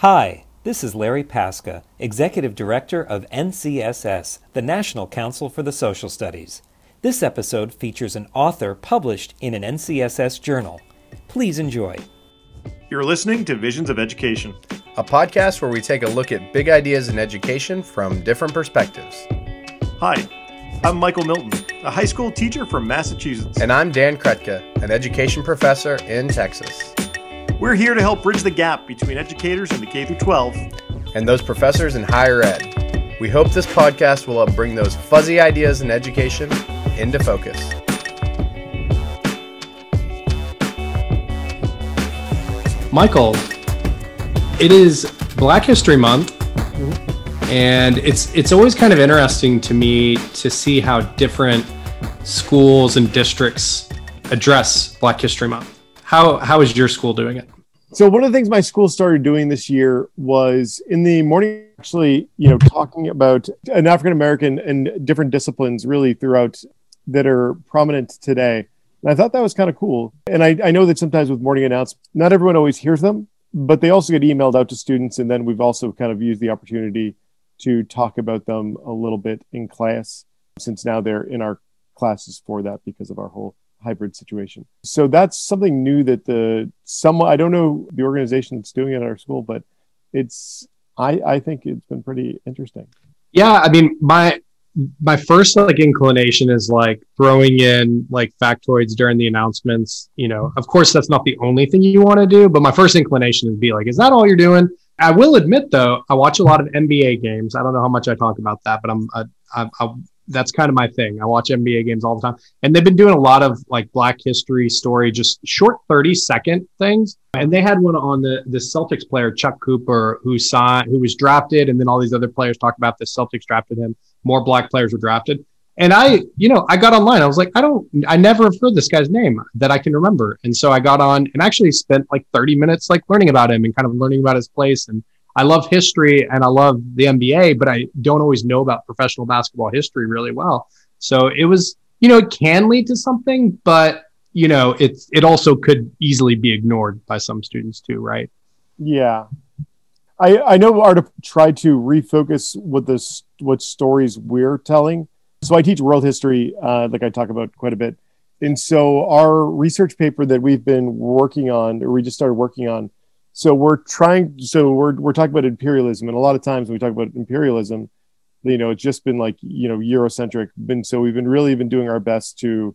Hi, this is Larry Paska, Executive Director of NCSS, the National Council for the Social Studies. This episode features an author published in an NCSS journal. Please enjoy. You're listening to Visions of Education, a podcast where we take a look at big ideas in education from different perspectives. Hi, I'm Michael Milton, a high school teacher from Massachusetts. And I'm Dan Krutka, an education professor in Texas. We're here to help bridge the gap between educators in the K 12 and those professors in higher ed. We hope this podcast will help bring those fuzzy ideas in education into focus. Michael, it is Black History Month, and it's it's always kind of interesting to me to see how different schools and districts address Black History Month. How how is your school doing it? So one of the things my school started doing this year was in the morning, actually, you know, talking about an African American and different disciplines really throughout that are prominent today. And I thought that was kind of cool. And I, I know that sometimes with morning announcements, not everyone always hears them, but they also get emailed out to students. And then we've also kind of used the opportunity to talk about them a little bit in class, since now they're in our classes for that because of our whole hybrid situation. So that's something new that the some I don't know the organization that's doing it at our school, but it's I I think it's been pretty interesting. Yeah, I mean my my first like inclination is like throwing in like factoids during the announcements. You know, of course that's not the only thing you want to do, but my first inclination is be like, is that all you're doing? I will admit though, I watch a lot of NBA games. I don't know how much I talk about that, but I'm I, I, I that's kind of my thing. I watch NBA games all the time, and they've been doing a lot of like Black History story, just short thirty second things. And they had one on the the Celtics player Chuck Cooper, who signed, who was drafted, and then all these other players talk about the Celtics drafted him. More Black players were drafted, and I, you know, I got online. I was like, I don't, I never have heard this guy's name that I can remember, and so I got on and actually spent like thirty minutes like learning about him and kind of learning about his place and I love history and I love the NBA, but I don't always know about professional basketball history really well. So it was, you know, it can lead to something, but you know, it's it also could easily be ignored by some students too, right? Yeah. I, I know Art try to refocus what this what stories we're telling. So I teach world history, uh, like I talk about quite a bit. And so our research paper that we've been working on, or we just started working on, so we're trying so we're we're talking about imperialism. And a lot of times when we talk about imperialism you know it's just been like you know eurocentric been so we've been really been doing our best to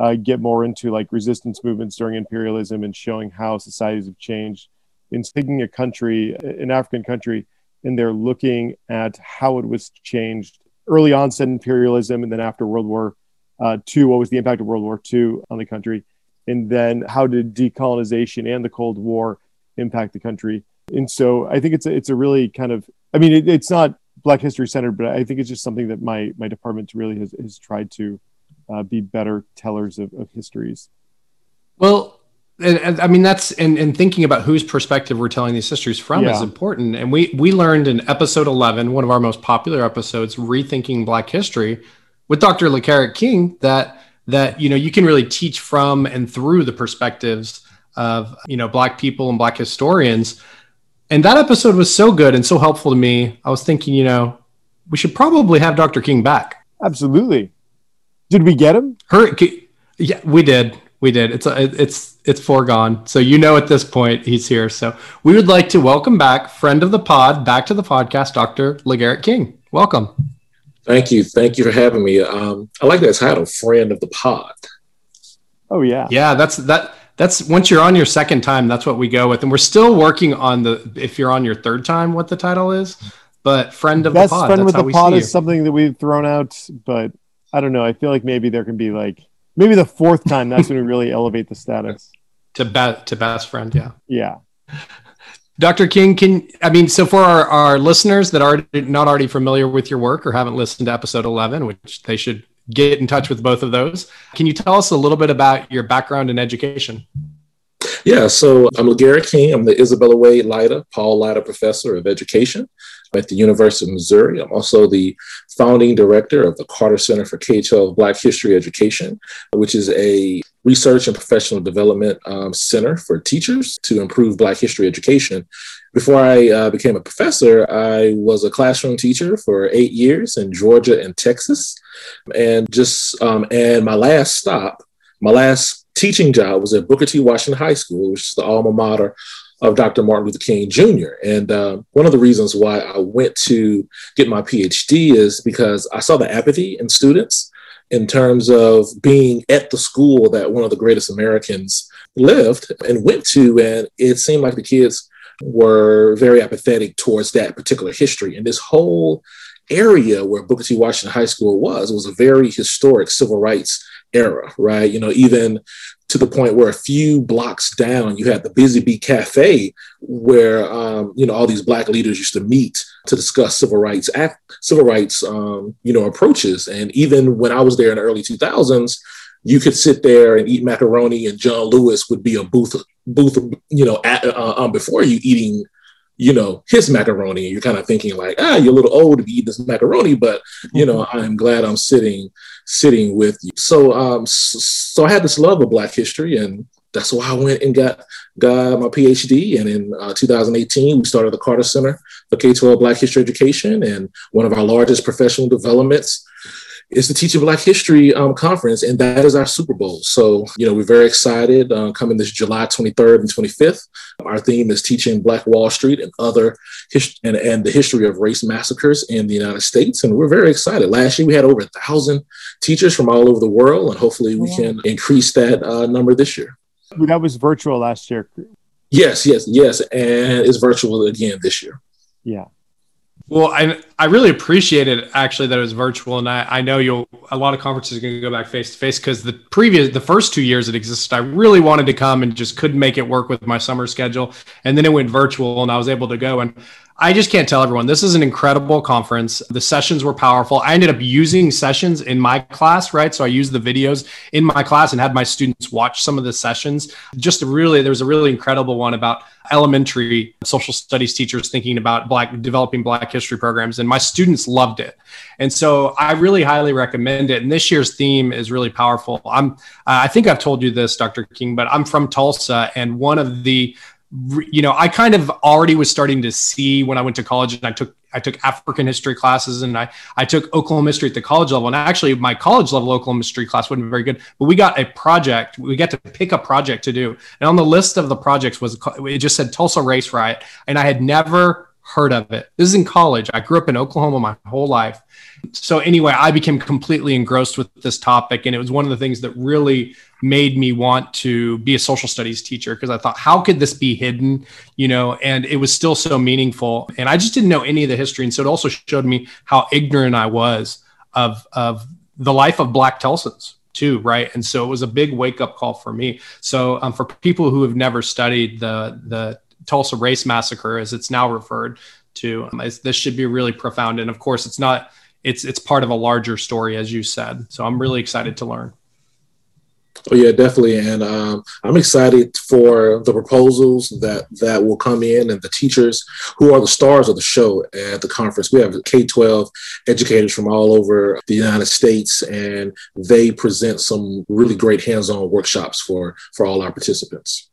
uh, get more into like resistance movements during imperialism and showing how societies have changed. In taking a country an african country and they're looking at how it was changed early onset imperialism and then after world war uh, what was the impact of world war ii on the country? And then how did decolonization and the cold war impact the country. And so I think it's a, it's a really kind of I mean it, it's not Black History centered, but I think it's just something that my my department really has, has tried to uh, be better tellers of, of histories. Well, I mean that's and, and thinking about whose perspective we're telling these histories from yeah. is important. And we we learned in episode eleven, one of our most popular episodes, rethinking Black history, with Dr. LaGarrett King, that that you know you can really teach from and through the perspectives of you know black people and black historians. And that episode was so good and so helpful to me. I was thinking you know we should probably have dr king back. Absolutely. Did we get him? Her yeah we did. We did. It's it's it's foregone. So you know at this point he's here. So we would like to welcome back friend of the pod back to the podcast dr lagarrett king. Welcome. Thank you. Thank you for having me. Um, i like that title friend of the pod. Oh yeah. Yeah that's that that's once you're on your second time, that's what we go with. And we're still working on the if you're on your third time, what the title is. But friend of Best the pod. Friend with the pod is something that we've thrown out, but I don't know. I feel like maybe there can be like maybe the fourth time that's when we really elevate the status. To best to best friend, yeah. Yeah. Dr. King, can I mean, so for our, our listeners that are not already familiar with your work or haven't listened to episode 11, which they should get in touch with both of those. Can you tell us a little bit about your background in education? Yeah, so I'm LaGarrett King. I'm the Isabella Wade Leiter, Paul Lyda Professor of Education at the University of Missouri. I'm also the founding director of the Carter Center for K 12 Black History Education, which is a Research and Professional Development um, Center for Teachers to improve Black history education. Before I uh, became a professor, I was a classroom teacher for eight years in Georgia and Texas. And just, um, and my last stop, my last teaching job was at Booker T. Washington High School, which is the alma mater of Dr. Martin Luther King Jr. And uh, one of the reasons why I went to get my PhD is because I saw the apathy in students in terms of being at the school that one of the greatest Americans lived and went to. And it seemed like the kids were very apathetic towards that particular history. And this whole area where Booker T. Washington High School was was a very historic civil rights era, right? You know, even to the point where a few blocks down, you had the Busy Bee Cafe, where um, you know all these black leaders used to meet to discuss civil rights act, civil rights, um, you know, approaches. And even when I was there in the early 2000s, you could sit there and eat macaroni, and John Lewis would be a booth, booth, you know, at, uh, um, before you eating you know, his macaroni. And you're kind of thinking like, ah, you're a little old to be eating this macaroni, but you know, mm-hmm. I'm glad I'm sitting sitting with you. So um so I had this love of black history and that's why I went and got got my PhD. And in uh, 2018, we started the Carter Center for K-12 Black History Education. And one of our largest professional developments it's the Teaching Black History um, Conference, and that is our Super Bowl. So, you know, we're very excited uh, coming this July 23rd and 25th. Our theme is teaching Black Wall Street and other his- and, and the history of race massacres in the United States. And we're very excited. Last year, we had over a thousand teachers from all over the world, and hopefully we can increase that uh, number this year. That was virtual last year. Yes, yes, yes. And it's virtual again this year. Yeah. Well, I I really appreciate it actually that it was virtual, and I, I know you'll a lot of conferences are going to go back face to face because the previous the first two years it existed, I really wanted to come and just couldn't make it work with my summer schedule, and then it went virtual, and I was able to go, and I just can't tell everyone. This is an incredible conference. The sessions were powerful. I ended up using sessions in my class, right? So I used the videos in my class and had my students watch some of the sessions. Just really, there was a really incredible one about elementary social studies teachers thinking about black developing black history programs and my students loved it and so i really highly recommend it and this year's theme is really powerful i'm i think i've told you this dr king but i'm from tulsa and one of the you know, I kind of already was starting to see when I went to college and I took I took African history classes and I I took Oklahoma history at the college level. And actually, my college level Oklahoma history class wasn't very good, but we got a project. We got to pick a project to do, and on the list of the projects was it just said Tulsa Race Riot, and I had never heard of it. This is in college. I grew up in Oklahoma my whole life. So anyway, I became completely engrossed with this topic, and it was one of the things that really made me want to be a social studies teacher because I thought, how could this be hidden? You know, and it was still so meaningful. And I just didn't know any of the history. And so it also showed me how ignorant I was of, of the life of Black Tulsans too, right? And so it was a big wake up call for me. So um, for people who have never studied the, the Tulsa Race Massacre, as it's now referred to, um, this should be really profound. And of course, it's not, it's, it's part of a larger story, as you said. So I'm really excited to learn. Oh yeah, definitely, and um, I'm excited for the proposals that that will come in, and the teachers who are the stars of the show at the conference. We have K-12 educators from all over the United States, and they present some really great hands-on workshops for for all our participants.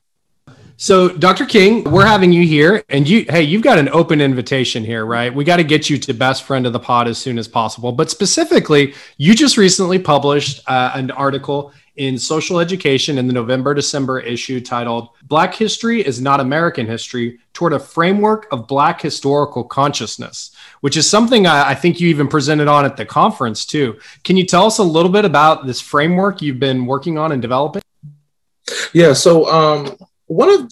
So, Dr. King, we're having you here, and you, hey, you've got an open invitation here, right? We got to get you to best friend of the pod as soon as possible. But specifically, you just recently published uh, an article in Social Education in the November December issue titled Black History is Not American History Toward a Framework of Black Historical Consciousness, which is something I, I, think you even presented on at the conference too. Can you tell us a little bit about this framework you've been working on and developing? Yeah, so um, one of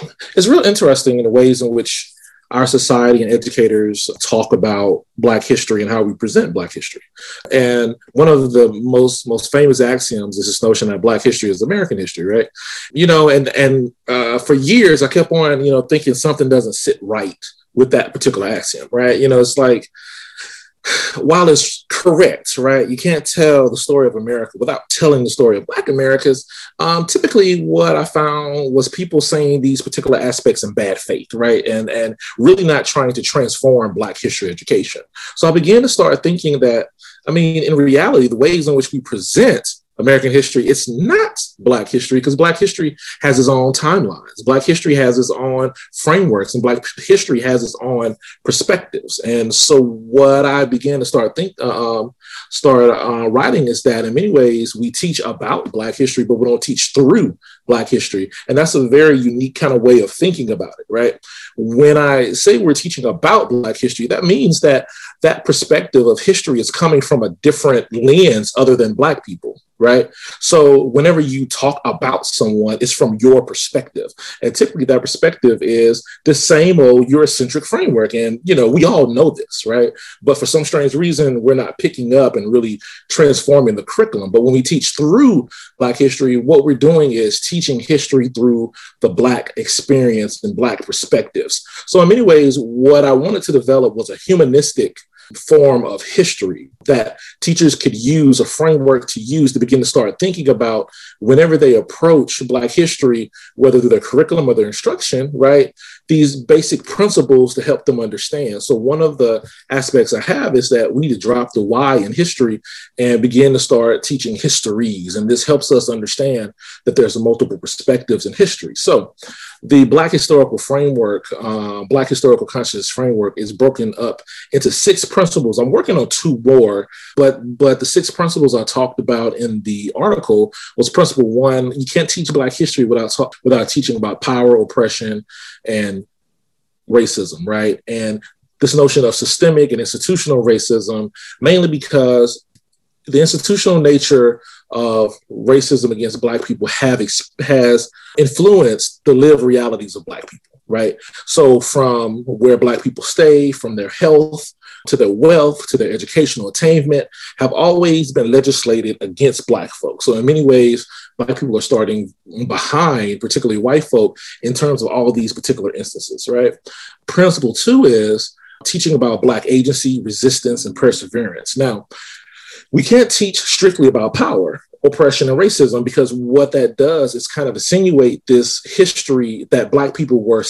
it's real interesting in the ways in which our society and educators talk about black history and how we present black history. And one of the most most famous axioms is this notion that black history is american history right? You know and and uh, for years i kept on you know thinking something doesn't sit right with that particular axiom right? You know it's like while it's correct, right, you can't tell the story of America without telling the story of Black Americans. Um, typically, what I found was people saying these particular aspects in bad faith, right, and and really not trying to transform Black history education. So I began to start thinking that, I mean, in reality, the ways in which we present American history, it's not Black history because Black history has its own timelines. Black history has its own frameworks, and Black history has its own perspectives. And so, what I began to start think, uh, um, start uh, writing is that in many ways we teach about Black history, but we don't teach through Black history, and that's a very unique kind of way of thinking about it, right? When I say we're teaching about Black history, that means that that perspective of history is coming from a different lens other than Black people right? So whenever you talk about someone, it's from your perspective. And typically that perspective is the same old Eurocentric framework. And, you know, we all know this, right? But for some strange reason, we're not picking up and really transforming the curriculum. But when we teach through Black history, what we're doing is teaching history through the Black experience and Black perspectives. So in many ways, what I wanted to develop was a humanistic form of history that teachers could use a framework to use to begin to start thinking about whenever they approach Black history, whether through their curriculum or their instruction, right? These basic principles to help them understand. So, one of the aspects I have is that we need to drop the why in history and begin to start teaching histories. And this helps us understand that there's multiple perspectives in history. So, the Black historical framework, uh, Black historical consciousness framework, is broken up into six principles. I'm working on two more, but but the six principles I talked about in the article was principle one: you can't teach Black history without without teaching about power, oppression, and racism, right? And this notion of systemic and institutional racism, mainly because the institutional nature of racism against Black people have has influenced the lived realities of Black people, right? So, from where Black people stay, from their health to their wealth to their educational attainment, have always been legislated against Black folks. So, in many ways, Black people are starting behind, particularly white folk, in terms of all of these particular instances, right? Principle two is teaching about Black agency, resistance, and perseverance. Now, we can't teach strictly about power oppression and racism because what that does is kind of insinuate this history that black people were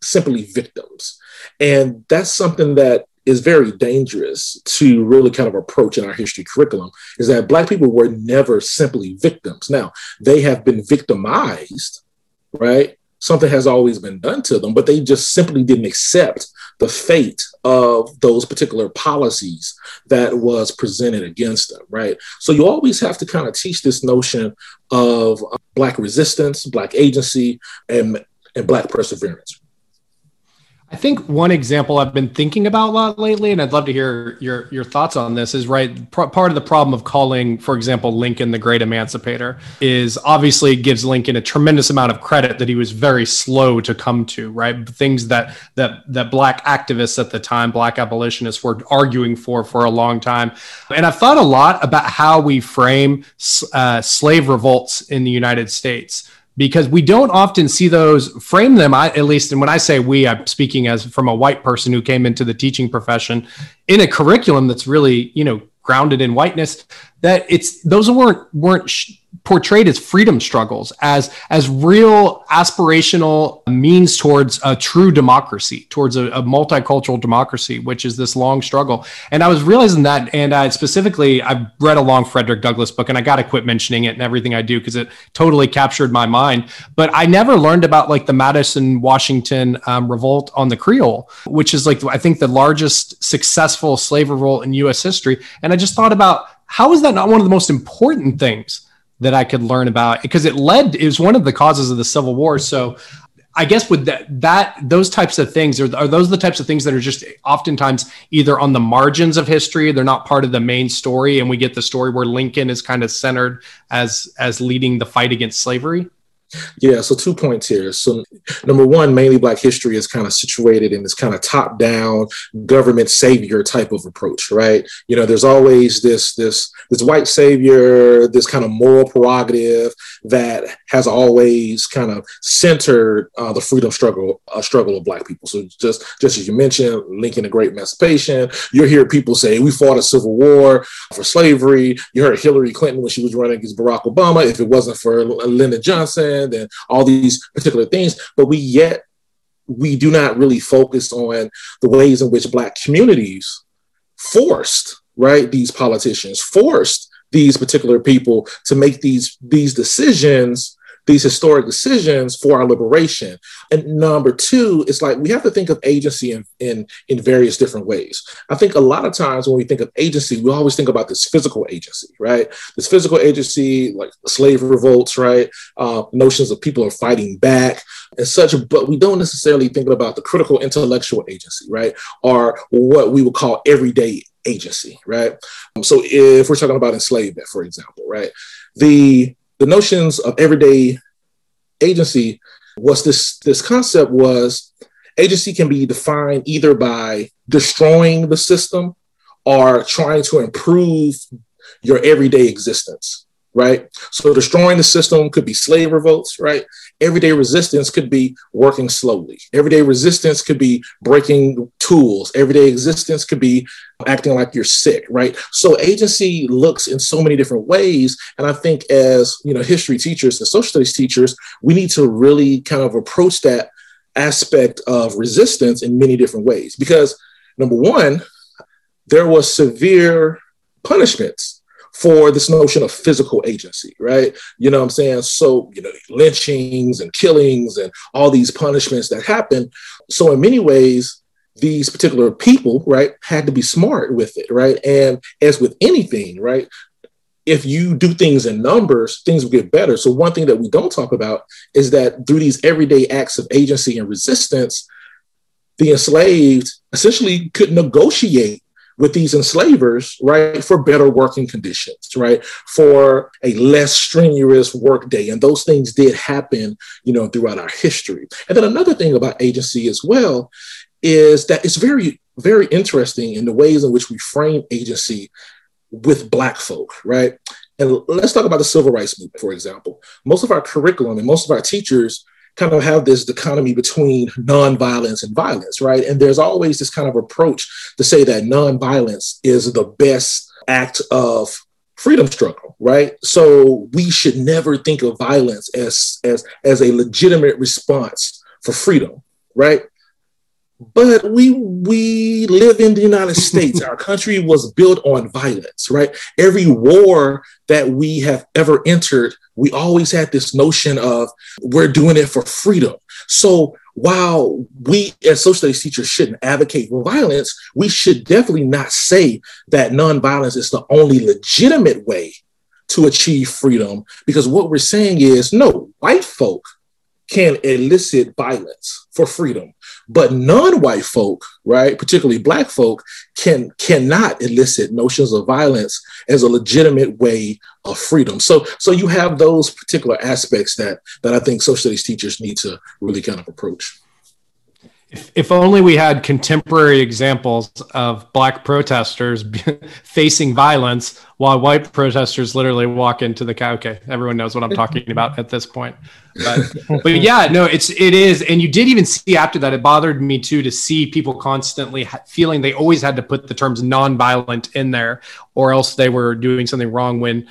simply victims and that's something that is very dangerous to really kind of approach in our history curriculum is that black people were never simply victims now they have been victimized right something has always been done to them, but they just simply didn't accept the fate of those particular policies that was presented against them, right? So you always have to kind of teach this notion of uh, Black resistance, Black agency, and, and Black perseverance. I think one example I've been thinking about a lot lately, and I'd love to hear your your thoughts on this, is right. Part of the problem of calling, for example, Lincoln the Great Emancipator is obviously gives Lincoln a tremendous amount of credit that he was very slow to come to. Right, things that that that black activists at the time, black abolitionists, were arguing for for a long time. And I've thought a lot about how we frame uh, slave revolts in the United States because we don't often see those frame them I, at least and when i say we i'm speaking as from a white person who came into the teaching profession in a curriculum that's really you know grounded in whiteness that it's those weren't weren't sh- portrayed as freedom struggles as as real aspirational means towards a true democracy towards a, a, multicultural democracy which is this long struggle. And i was realizing that and I specifically i've read a long frederick douglass book and i got to quit mentioning it in everything i do because it totally captured my mind. But i never learned about like the madison washington um, revolt on the creole which is like i think the largest successful slave revolt in us history. And i just thought about how is that not one of the most important things that I could learn about because it led it was one of the causes of the Civil War. So I guess with that, that those types of things are, are those the types of things that are just oftentimes either on the margins of history, they're not part of the main story, and we get the story where Lincoln is kind of centered as as leading the fight against slavery. Yeah, so two points here. So, number one, mainly Black history is kind of situated in this kind of top down government savior type of approach, right? You know, there's always this this this white savior, this kind of moral prerogative that has always kind of centered uh, the freedom struggle uh, struggle of Black people. So, just just as you mentioned, Lincoln, the Great Emancipation, you hear people say we fought a civil war for slavery. You heard Hillary Clinton when she was running against Barack Obama. If it wasn't for Lyndon Johnson and all these particular things, but we yet we do not really focus on the ways in which black communities forced right these politicians forced these particular people to make these these decisions these historic decisions for our liberation. And number two, it's like we have to think of agency in, in, in various different ways. I think a lot of times when we think of agency, we always think about this physical agency, right? This physical agency, like slave revolts, right? Uh, notions of people are fighting back and such, but we don't necessarily think about the critical intellectual agency, right? Or what we would call everyday agency, right? So if we're talking about enslavement, for example, right? The the notions of everyday agency was this this concept was agency can be defined either by destroying the system or trying to improve your everyday existence right? So destroying the system could be slave revolts, right? Everyday resistance could be working slowly. Everyday resistance could be breaking tools. Everyday existence could be acting like you're sick, right? So agency looks in so many different ways. And I think as, you know, history teachers and social studies teachers, we need to really kind of approach that aspect of resistance in many different ways. Because number one, there was severe punishments for this notion of physical agency, right? You know what I'm saying? So, you know, lynchings and killings and all these punishments that happen. So, in many ways, these particular people, right, had to be smart with it, right? And as with anything, right, if you do things in numbers, things will get better. So, one thing that we don't talk about is that through these everyday acts of agency and resistance, the enslaved essentially could negotiate with these enslavers, right, for better working conditions, right, for a less strenuous work day. And those things did happen, you know, throughout our history. And then another thing about agency as well is that it's very, very interesting in the ways in which we frame agency with Black folk, right? And let's talk about the civil rights movement, for example. Most of our curriculum and most of our teachers kind of have this dichotomy between nonviolence and violence, right? And there's always this kind of approach to say that nonviolence is the best act of freedom struggle, right? So we should never think of violence as as as a legitimate response for freedom, right? But we we live in the United States. Our country was built on violence, right? Every war that we have ever entered, we always had this notion of we're doing it for freedom. So while we as social studies teachers shouldn't advocate for violence, we should definitely not say that nonviolence is the only legitimate way to achieve freedom. Because what we're saying is no, white folk can elicit violence for freedom but non-white folk right particularly black folk can cannot elicit notions of violence as a legitimate way of freedom. So so you have those particular aspects that that i think social studies teachers need to really kind of approach if, if only we had contemporary examples of black protesters facing violence while white protesters literally walk into the cow. okay everyone knows what i'm talking about at this point but, but yeah no it's it is and you did even see after that it bothered me too to see people constantly feeling they always had to put the terms non-violent in there or else they were doing something wrong when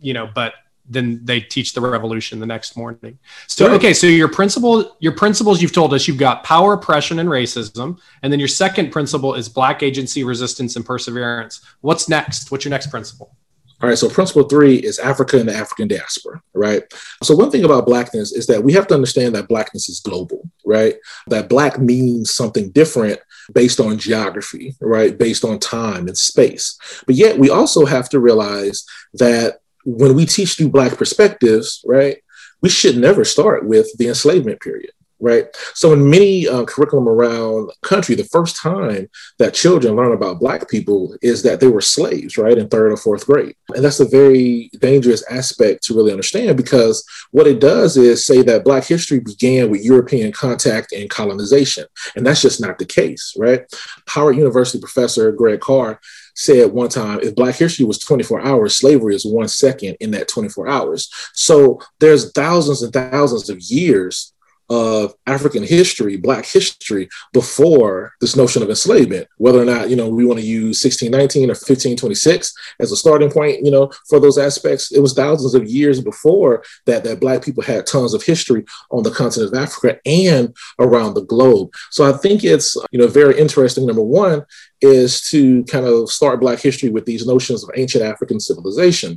you know but then they teach the revolution the next morning. So okay, so your principle, your principles you've told us you've got power, oppression, and racism, and then your second principle is black agency, resistance, and perseverance. What's next? What's your next principle? All right, so principle three is Africa and the African diaspora, right? So, one thing about Blackness is that we have to understand that Blackness is global, right? That Black means something different based on geography, right? Based on time and space. But yet, we also have to realize that when we teach through Black perspectives, right, we should never start with the enslavement period, right? So in many uh, curriculum around the country, the first time that children learn about Black people is that they were slaves, right, in third or fourth grade. And that's a very dangerous aspect to really understand because what it does is say that Black history began with European contact and colonization. And that's just not the case, right? Howard University professor Greg Carr said one time if black history was 24 hours slavery is one second in that 24 hours. So there's thousands and thousands of years of African history, Black history, before this notion of enslavement. Whether or not you know we want to use 1619 or 1526 as a starting point, you know, for those aspects, it was thousands of years before that that Black people had tons of history on the continent of Africa and around the globe. So I think it's you know very interesting. Number one is to kind of start Black history with these notions of ancient African civilization.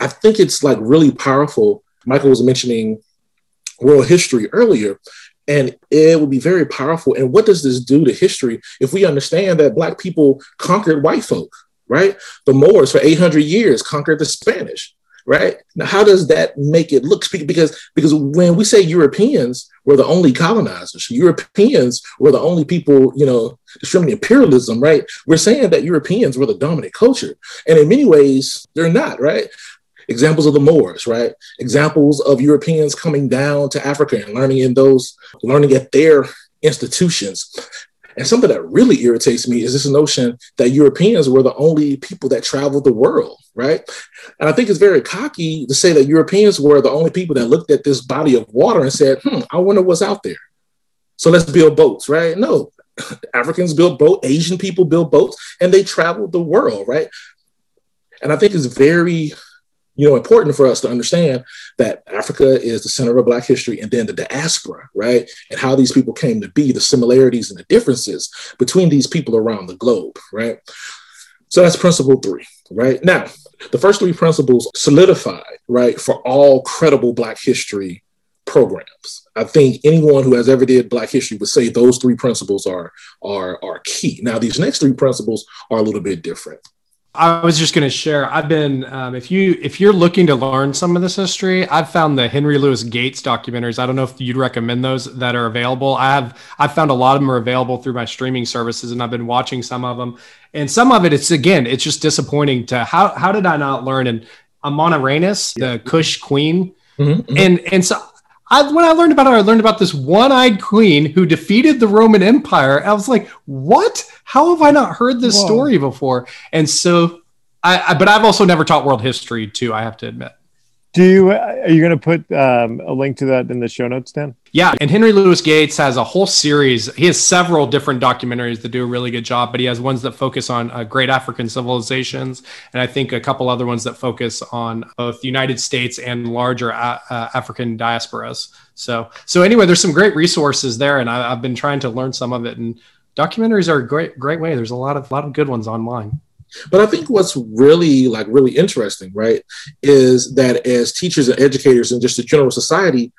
I think it's like really powerful. Michael was mentioning world history earlier. And it would be very powerful. And what does this do to history if we understand that Black people conquered white folk, right? The Moors for 800 years conquered the Spanish, right? Now, how does that make it look? Because, because when we say Europeans were the only colonizers, Europeans were the only people, you know, discriminating imperialism, right? We're saying that Europeans were the dominant culture. And in many ways, they're not, right? Examples of the Moors, right? Examples of Europeans coming down to Africa and learning in those, learning at their institutions. And something that really irritates me is this notion that Europeans were the only people that traveled the world, right? And I think it's very cocky to say that Europeans were the only people that looked at this body of water and said, hmm, I wonder what's out there. So let's build boats, right? No, Africans built boats, Asian people built boats, and they traveled the world, right? And I think it's very you know, important for us to understand that Africa is the center of Black history and then the diaspora, right? And how these people came to be, the similarities and the differences between these people around the globe, right? So that's principle three, right? Now, the first three principles solidified, right, for all credible Black history programs. I think anyone who has ever did Black history would say those three principles are, are, are key. Now, these next three principles are a little bit different. I was just going to share. I've been, um, if you if you're looking to learn some of this history, I've found the Henry Louis Gates documentaries. I don't know if you'd recommend those that are available. I have. I've found a lot of them are available through my streaming services, and I've been watching some of them. And some of it, it's again, it's just disappointing to how how did I not learn? And Amanirenas, the Kush queen, mm-hmm, mm-hmm. and and so I, when I learned about her, I learned about this one-eyed queen who defeated the Roman Empire. I was like, "What? How have I not heard this Whoa. story before?" And so, I, I, but I've also never taught world history too. I have to admit. Do you are you going to put um, a link to that in the show notes, Dan? Yeah, and Henry Louis Gates has a whole series. He has several different documentaries that do a really good job, but he has ones that focus on uh, great African civilizations, and I think a couple other ones that focus on both the United States and larger uh, uh, African diasporas. So, so anyway, there's some great resources there, and I, I've been trying to learn some of it. And documentaries are a great, great way. There's a lot of, lot of good ones online. But I think what's really like really interesting, right, is that as teachers and educators and just the general society,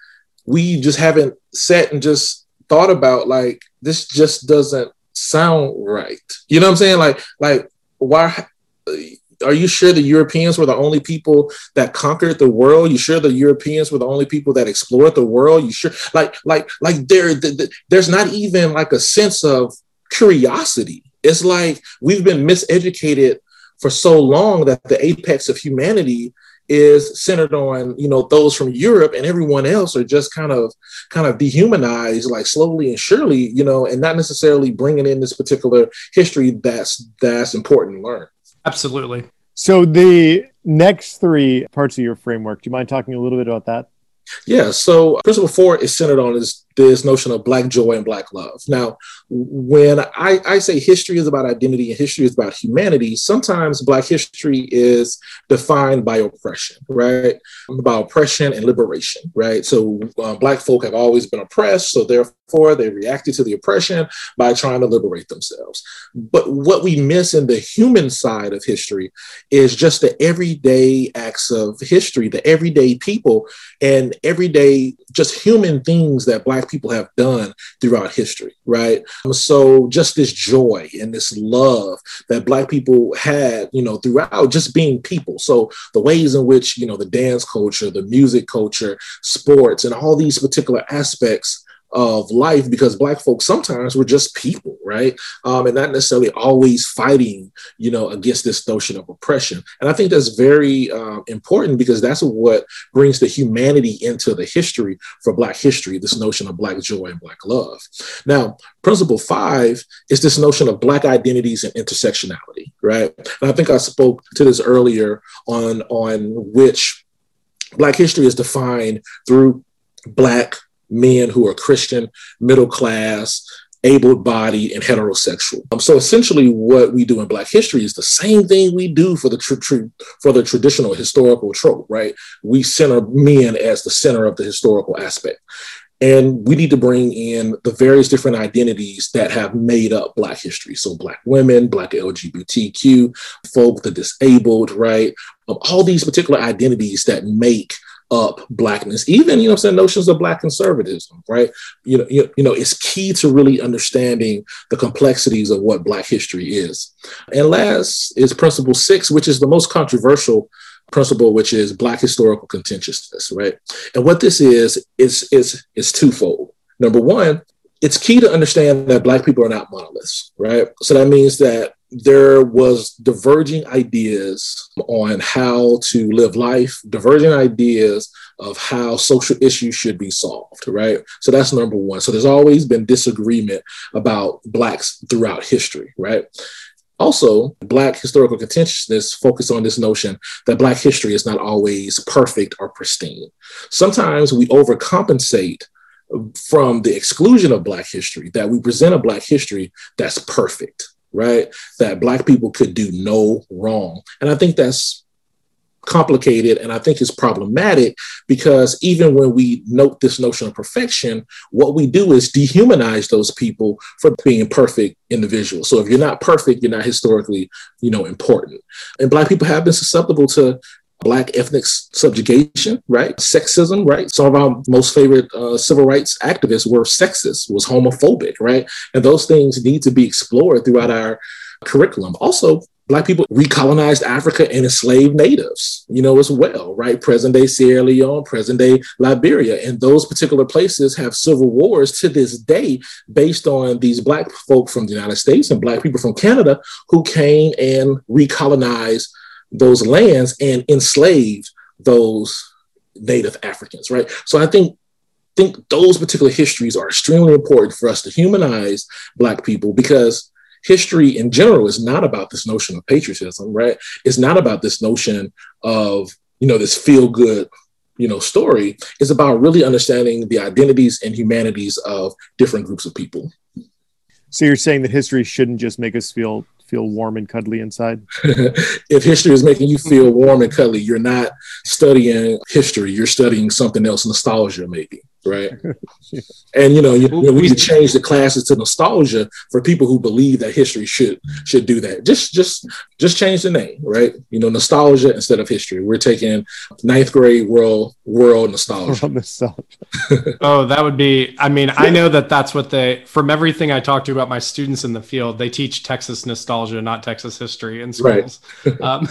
we just haven't sat and just thought about like this just doesn't sound right. You know what I'm saying? Like like why uh, are you sure the Europeans were the only people that conquered the world? You sure the Europeans were the only people that explored the world? You sure like like like there there's not even like a sense of curiosity it's like we've been miseducated for so long that the apex of humanity is centered on you know those from Europe and everyone else are just kind of kind of dehumanized like slowly and surely you know and not necessarily bringing in this particular history that's that's important to learn. Absolutely. So the next three parts of your framework do you mind talking a little bit about that? Yeah so principle four is centered on this this notion of black joy and black love. Now, when I, I, say history is about identity and history is about humanity, sometimes black history is defined by oppression, right? By oppression and liberation, right? So uh, black folk have always been oppressed, so therefore they reacted to the oppression by trying to liberate themselves. But what we miss in the human side of history is just the everyday acts of history, the everyday people and everyday just human things that black people have done throughout history, right? Um, so just this joy and this love that black people had, you know, throughout just being people. So the ways in which, you know, the dance culture, the music culture, sports, and all these particular aspects of life because black folks sometimes were just people right? Um, and not necessarily always fighting you know against this notion of oppression. And i think that's very um, important because that's what brings the humanity into the history for black history this notion of black joy and black love. Now principle five is this notion of black identities and intersectionality right? And i think i spoke to this earlier on on which black history is defined through black men who are Christian, middle class, able bodied, and heterosexual. Um, so essentially, what we do in Black history is the same thing we do for the tr- tr- for the traditional historical trope, right? We center men as the center of the historical aspect. And we need to bring in the various different identities that have made up Black history. So, Black women, Black LGBTQ, folk, the disabled, right? Um, all these particular identities that make up blackness, even you know, I'm saying notions of black conservatism, right? You know, you, you know, it's key to really understanding the complexities of what black history is. And last is principle six, which is the most controversial principle, which is black historical contentiousness, right? And what this is is is is twofold. Number one, it's key to understand that black people are not monoliths, right? So that means that there was diverging ideas on how to live life, diverging ideas of how social issues should be solved, right? So that's number one. So there's always been disagreement about Blacks throughout history, right? Also, Black historical contentiousness focus on this notion that Black history is not always perfect or pristine. Sometimes we overcompensate from the exclusion of Black history, that we present a Black history that's perfect, right? That Black people could do no wrong. And I think that's complicated and I think it's problematic because even when we note this notion of perfection, what we do is dehumanize those people for being perfect individuals. So if you're not perfect, you're not historically, you know, important. And Black people have been susceptible to Black ethnic subjugation, right? Sexism, right? Some of our most favorite uh, civil rights activists were sexist, was homophobic, right? And those things need to be explored throughout our curriculum. Also, Black people recolonized Africa and enslaved natives, you know, as well, right? Present day Sierra Leone, present day Liberia. And those particular places have civil wars to this day based on these Black folk from the United States and Black people from Canada who came and recolonized those lands and enslaved those native Africans, right? So I think think those particular histories are extremely important for us to humanize Black people because history in general is not about this notion of patriotism, right? It's not about this notion of, you know, this feel good, you know, story. It's about really understanding the identities and humanities of different groups of people. So you're saying that history shouldn't just make us feel feel warm and cuddly inside? if history is making you feel warm and cuddly, you're not studying history. You're studying something else, nostalgia, maybe right? and you know, you, you know, we change the classes to nostalgia for people who believe that history should should do that. Just just just change the name, right? You know, nostalgia instead of history. We're taking ninth grade world world nostalgia. World nostalgia. oh, that would be. I mean, I know that that's what they. From everything I talk to about my students in the field, they teach Texas nostalgia, not Texas history in schools. Right. um,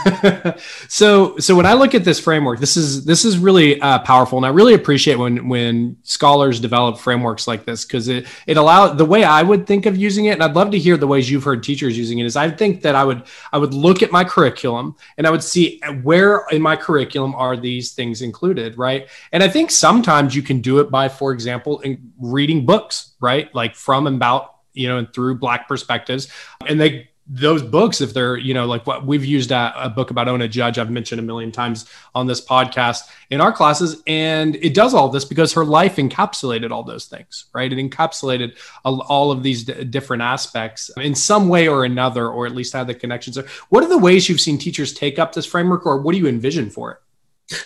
so so when I look at this framework, this is this is really uh, powerful, and I really appreciate when when scholars develop frameworks like this because it it allows the way I would think of using it, and I'd love to hear the ways you've heard teachers using it. Is I think that I would I would look at my curriculum and I would see where in my curriculum are these things included, right? And I think sometimes you can do it by, for example, reading books, right, like from and about you know and through black perspectives, and they those books, if they're, you know, like what we've used a, a, book about Ona Judge, I've mentioned a million times on this podcast in our classes. And it does all this because her life encapsulated all those things, right? It encapsulated all of these d- different aspects in some way or another, or at least had the connections. What are the ways you've seen teachers take up this framework, or what do you envision for it?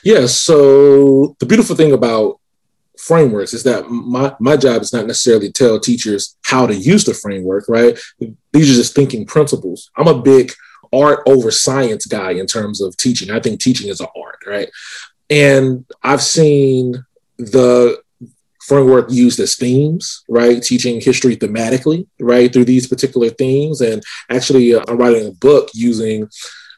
Yeah. So the beautiful thing about frameworks is that my, my job is not necessarily tell teachers how to use the framework, right? These are just thinking principles. I'm a big art over science guy in terms of teaching. I think teaching is an art, right? And I've seen the framework used as themes, right? Teaching history thematically, right? Through these particular themes. And actually, uh, I'm writing a book using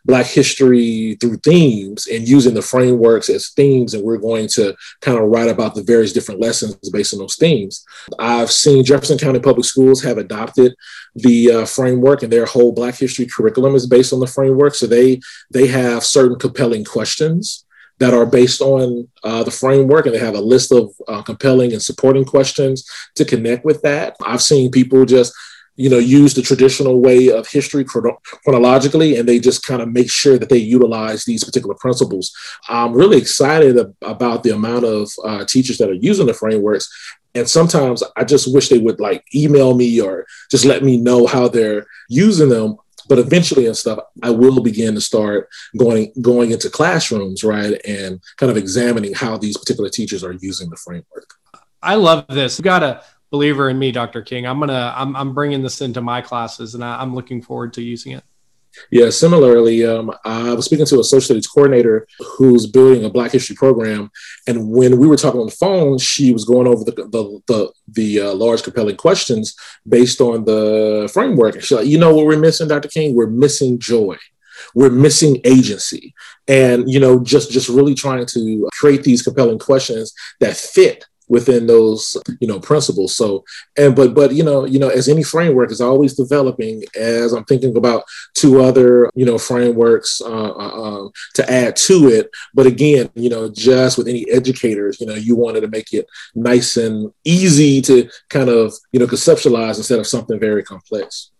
Black history through themes and using the frameworks as themes. And we're going to kind of write about the various different lessons based on those themes. I've seen Jefferson County Public Schools have adopted the uh, framework and their whole Black history curriculum is based on the framework. So they, they have certain compelling questions that are based on uh, the framework, and they have a list of uh, compelling and supporting questions to connect with that. I've seen people just you know, use the traditional way of history chronologically, and they just kind of make sure that they utilize these particular principles. I'm really excited about the amount of uh, teachers that are using the frameworks And sometimes I just wish they would like email me or just let me know how they're using them. But eventually and stuff, I will begin to start going going into classrooms, right, and kind of examining how these particular teachers are using the framework. I love this. You got a believer in me, Dr. King. I'm gonna I'm I'm bringing this into my classes, and I, I'm looking forward to using it. Yeah, similarly, um, I was speaking to a social studies coordinator who's building a Black History program, and when we were talking on the phone, she was going over the the the, the uh, large compelling questions based on the framework. And she's like, "You know what we're missing, Dr. King? We're missing joy." we're missing agency and you know just just really trying to create these compelling questions that fit within those you know principles. So and but but you know you know as any framework is always developing as i'm thinking about two other you know frameworks uh, uh, um, to add to it. But again you know just with any educators you know you wanted to make it nice and easy to kind of you know conceptualize instead of something very complex.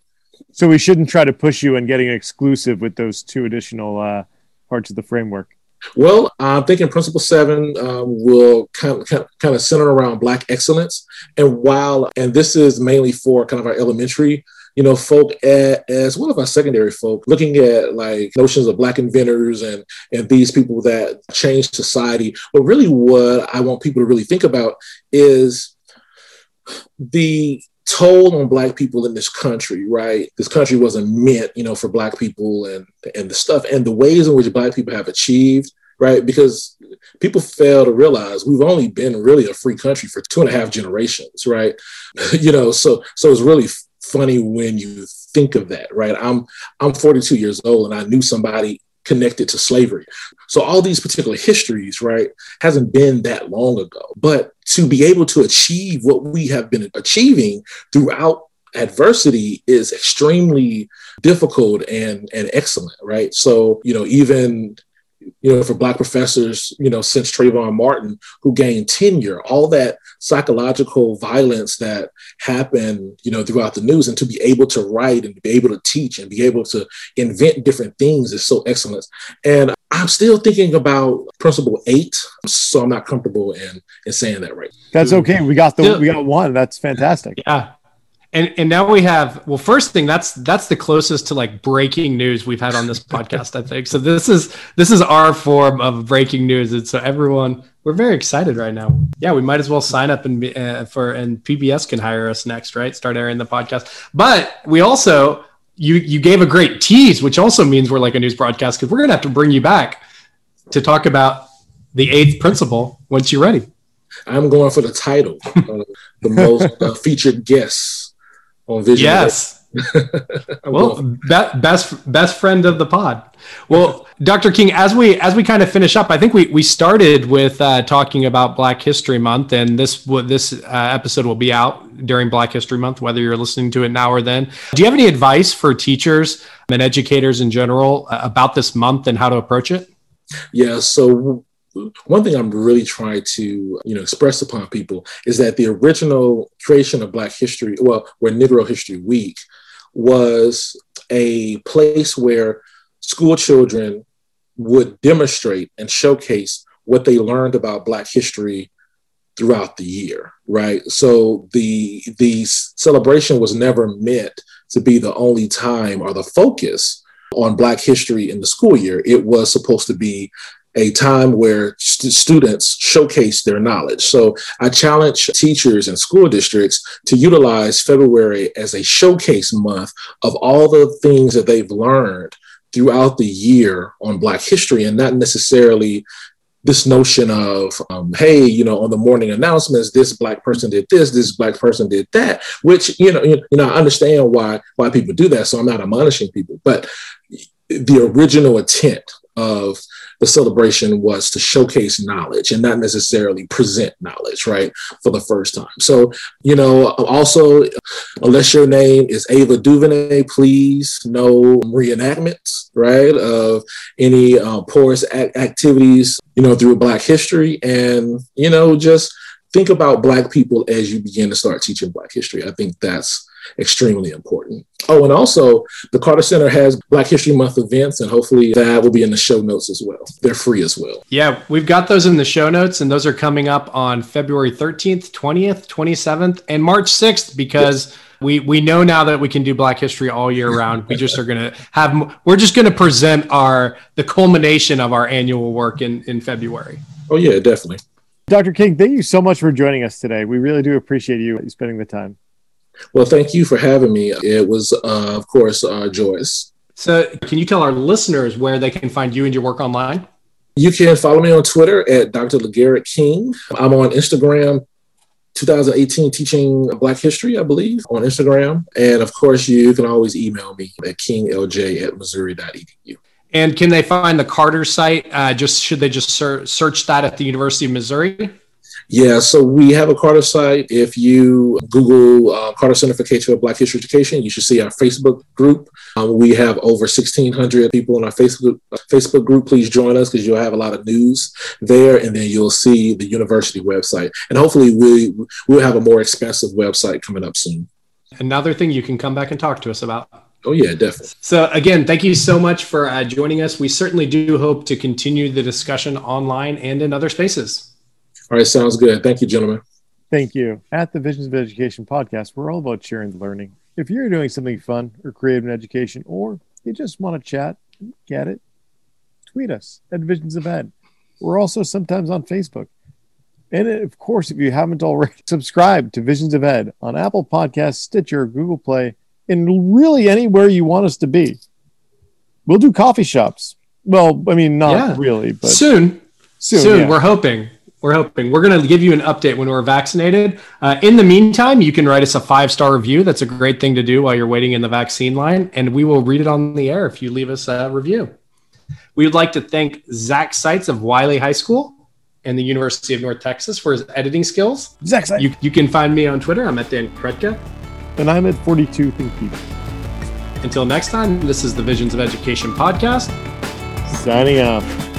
So we shouldn't try to push you and getting exclusive with those two additional uh, parts of the framework well, I'm thinking Principle Seven um, will kind of, kind of center around Black excellence, and while and this is mainly for kind of our elementary, you know, folk as well as our secondary folk, looking at like notions of Black inventors and and these people that change society. But really, what I want people to really think about is the toll on black people in this country right? This country wasn't meant you know for black people and and the stuff and the ways in which black people have achieved right? Because people fail to realize we've only been really a free country for two and a half generations right? You know so so it's really funny when you think of that right? I'm i'm 42 years old and i knew somebody connected to slavery. So all these particular histories, right, hasn't been that long ago. But to be able to achieve what we have been achieving throughout adversity is extremely difficult and and excellent, right? So, you know, even you know, for black professors, you know, since Trayvon Martin, who gained tenure, all that psychological violence that happened, you know, throughout the news, and to be able to write and be able to teach and be able to invent different things is so excellent. And I'm still thinking about principle eight, so I'm not comfortable in in saying that right. That's okay. We got the we got one. That's fantastic. Yeah and and now we have well first thing that's that's the closest to like breaking news we've had on this podcast i think. So this is this is our form of breaking news. And so everyone we're very excited right now. Yeah we might as well sign up and uh, for and pbs can hire us next right? Start airing the podcast. But we also you you gave a great tease which also means we're like a news broadcast because we're gonna have to bring you back to talk about the eighth principle once you're ready. I'm going for the title uh, the most uh, featured guests on Vision. Yes. well, be- best best friend of the pod. Well, Dr. King, as we as we kind of finish up, I think we we started with uh, talking about Black History Month, and this what this uh, episode will be out during Black History Month, whether you're listening to it now or then. Do you have any advice for teachers and educators in general uh, about this month and how to approach it? Yeah. So one thing I'm really trying to, you know, express upon people is that the original creation of Black History, well, where Negro History Week was a place where school children would demonstrate and showcase what they learned about Black history throughout the year, right? So the the celebration was never meant to be the only time or the focus on Black history in the school year. It was supposed to be a time where st- students showcase their knowledge. So I challenge teachers and school districts to utilize February as a showcase month of all the things that they've learned throughout the year on Black history and not necessarily this notion of um, hey you know on the morning announcements this black person did this this black person did that which you know you, you know i understand why why people do that so i'm not admonishing people but the original intent of the celebration was to showcase knowledge and not necessarily present knowledge, right, for the first time. So, you know, also, unless your name is Ava DuVernay, please no reenactments, right, of any uh, porous activities, you know, through Black history. And, you know, just think about Black people as you begin to start teaching Black history. I think that's extremely important. Oh, and also the Carter Center has Black History Month events, and hopefully that will be in the show notes as well. They're free as well. Yeah, we've got those in the show notes, and those are coming up on February 13th, 20th, 27th, and March 6th because. Yes. We, we know now that we can do Black History all year round. We just are gonna have we're just gonna present our the culmination of our annual work in in February. Oh yeah, definitely. Dr. King, thank you so much for joining us today. We really do appreciate you spending the time. Well, thank you for having me. It was, uh, of course, uh, joyous. So, can you tell our listeners where they can find you and your work online? You can follow me on Twitter at Dr. LaGarrett King. I'm on Instagram, 2018 Teaching Black History, I believe, on Instagram. And of course, you can always email me at kinglj at missouri.edu. And can they find the Carter site? Uh, just should they just ser- search that at the University of Missouri? Yeah, so we have a Carter site. If you Google uh, Carter Center for K-12 Black History Education, you should see our Facebook group. Um, we have over 1,600 people in our Facebook Facebook group. Please join us because you'll have a lot of news there, and then you'll see the university website. And hopefully, we we'll have a more expansive website coming up soon. Another thing you can come back and talk to us about. Oh yeah, definitely. So again, thank you so much for uh, joining us. We certainly do hope to continue the discussion online and in other spaces. All right, sounds good. Thank you, gentlemen. Thank you. At the Visions of Education podcast, we're all about sharing the learning. If you're doing something fun or creative in education, or you just want to chat, get it, tweet us at Visions of Ed. We're also sometimes on Facebook. And of course, if you haven't already, subscribe to Visions of Ed on Apple Podcasts, Stitcher, Google Play, and really anywhere you want us to be. We'll do coffee shops. Well, I mean, not yeah. really, but soon. Soon, soon yeah. we're hoping. We're hoping. We're going to give you an update when we're vaccinated. Uh, in the meantime, you can write us a five star review. That's a great thing to do while you're waiting in the vaccine line, and we will read it on the air if you leave us a review. We would like to thank Zach Seitz of Wylie High School and the University of North Texas for his editing skills. Zach Seitz. You, you can find me on Twitter. I'm at Dan Krutka. And I'm at 42 Think People. Until next time, this is the Visions of Education podcast. Signing off.